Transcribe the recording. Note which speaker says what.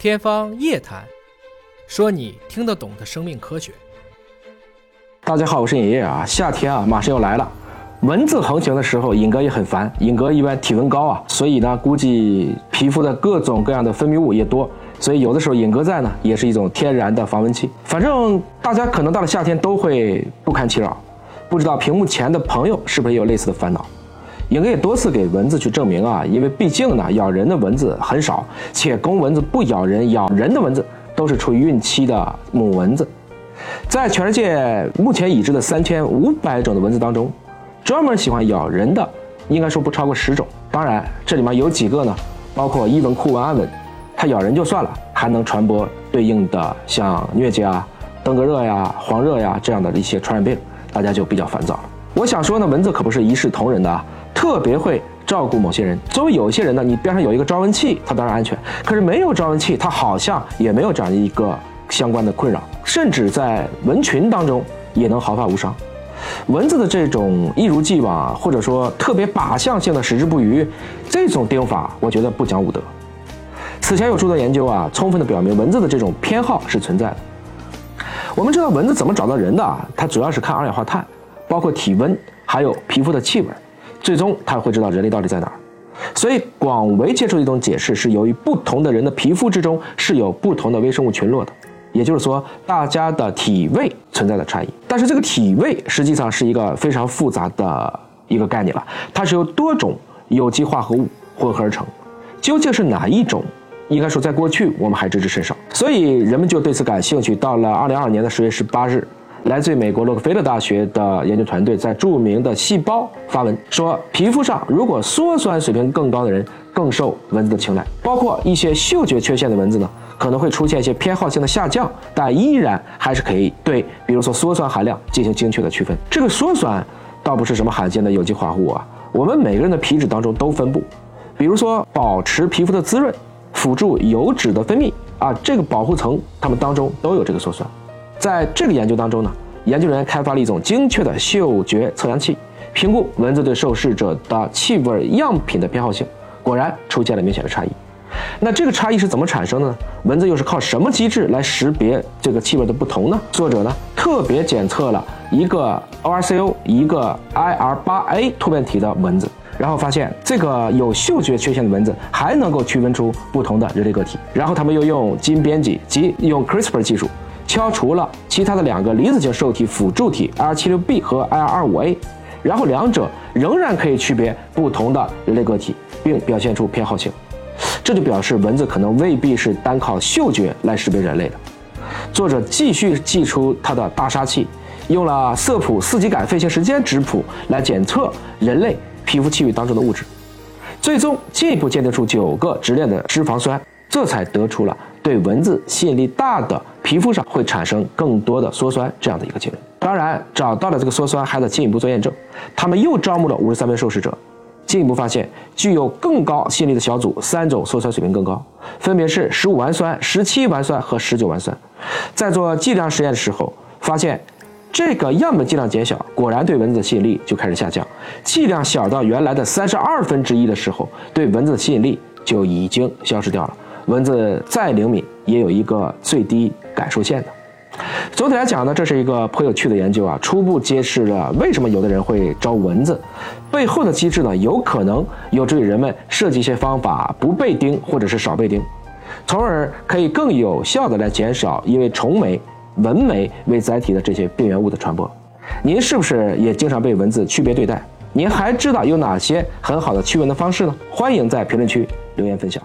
Speaker 1: 天方夜谭，说你听得懂的生命科学。
Speaker 2: 大家好，我是尹烨啊。夏天啊，马上要来了。蚊子横行的时候，尹哥也很烦。尹哥一般体温高啊，所以呢，估计皮肤的各种各样的分泌物也多，所以有的时候尹哥在呢，也是一种天然的防蚊器。反正大家可能到了夏天都会不堪其扰。不知道屏幕前的朋友是不是也有类似的烦恼？尹哥也多次给蚊子去证明啊，因为毕竟呢，咬人的蚊子很少，且公蚊子不咬人，咬人的蚊子都是处于孕期的母蚊子。在全世界目前已知的三千五百种的蚊子当中，专门喜欢咬人的，应该说不超过十种。当然，这里面有几个呢，包括伊蚊、库蚊、安蚊，它咬人就算了，还能传播对应的像疟疾啊、登革热呀、黄热呀这样的一些传染病，大家就比较烦躁了。我想说呢，蚊子可不是一视同仁的啊。特别会照顾某些人。作为有些人呢，你边上有一个招蚊器，它当然安全。可是没有招蚊器，它好像也没有这样一个相关的困扰，甚至在蚊群当中也能毫发无伤。蚊子的这种一如既往，或者说特别靶向性的矢志不渝，这种叮法，我觉得不讲武德。此前有诸多研究啊，充分的表明蚊子的这种偏好是存在的。我们知道蚊子怎么找到人的啊？它主要是看二氧化碳，包括体温，还有皮肤的气味。最终他会知道人类到底在哪儿，所以广为接受的一种解释是，由于不同的人的皮肤之中是有不同的微生物群落的，也就是说，大家的体味存在的差异。但是这个体味实际上是一个非常复杂的一个概念了，它是由多种有机化合物混合而成，究竟是哪一种，应该说在过去我们还知之甚少，所以人们就对此感兴趣。到了二零二二年的十月十八日。来自于美国洛克菲勒大学的研究团队在著名的《细胞》发文说，皮肤上如果羧酸水平更高的人更受蚊子的青睐，包括一些嗅觉缺陷的蚊子呢，可能会出现一些偏好性的下降，但依然还是可以对，比如说羧酸含量进行精确的区分。这个羧酸倒不是什么罕见的有机化合物啊，我们每个人的皮脂当中都分布，比如说保持皮肤的滋润、辅助油脂的分泌啊，这个保护层它们当中都有这个羧酸。在这个研究当中呢，研究人员开发了一种精确的嗅觉测量器，评估蚊子对受试者的气味样品的偏好性，果然出现了明显的差异。那这个差异是怎么产生的呢？蚊子又是靠什么机制来识别这个气味的不同呢？作者呢特别检测了一个 ORCO 一个 IR8A 突变体的蚊子，然后发现这个有嗅觉缺陷的蚊子还能够区分出不同的人类个体。然后他们又用基因编辑及用 CRISPR 技术。敲除了其他的两个离子型受体辅助体 IR76B 和 IR25A，然后两者仍然可以区别不同的人类个体，并表现出偏好性。这就表示蚊子可能未必是单靠嗅觉来识别人类的。作者继续寄出他的大杀器，用了色谱四级感飞行时间质谱来检测人类皮肤气味当中的物质，最终进一步鉴定出九个直链的脂肪酸，这才得出了对蚊子吸引力大的。皮肤上会产生更多的羧酸这样的一个结论。当然，找到了这个羧酸还得进一步做验证。他们又招募了五十三名受试者，进一步发现具有更高吸引力的小组三种羧酸水平更高，分别是十五烷酸、十七烷酸和十九烷酸。在做剂量实验的时候，发现这个样本剂量减小，果然对蚊子的吸引力就开始下降。剂量小到原来的三十二分之一的时候，对蚊子的吸引力就已经消失掉了。蚊子再灵敏，也有一个最低感受线的。总体来讲呢，这是一个颇有趣的研究啊，初步揭示了为什么有的人会招蚊子，背后的机制呢，有可能有助于人们设计一些方法，不被叮或者是少被叮，从而可以更有效的来减少因为虫媒、蚊媒为载体的这些病原物的传播。您是不是也经常被蚊子区别对待？您还知道有哪些很好的驱蚊的方式呢？欢迎在评论区留言分享。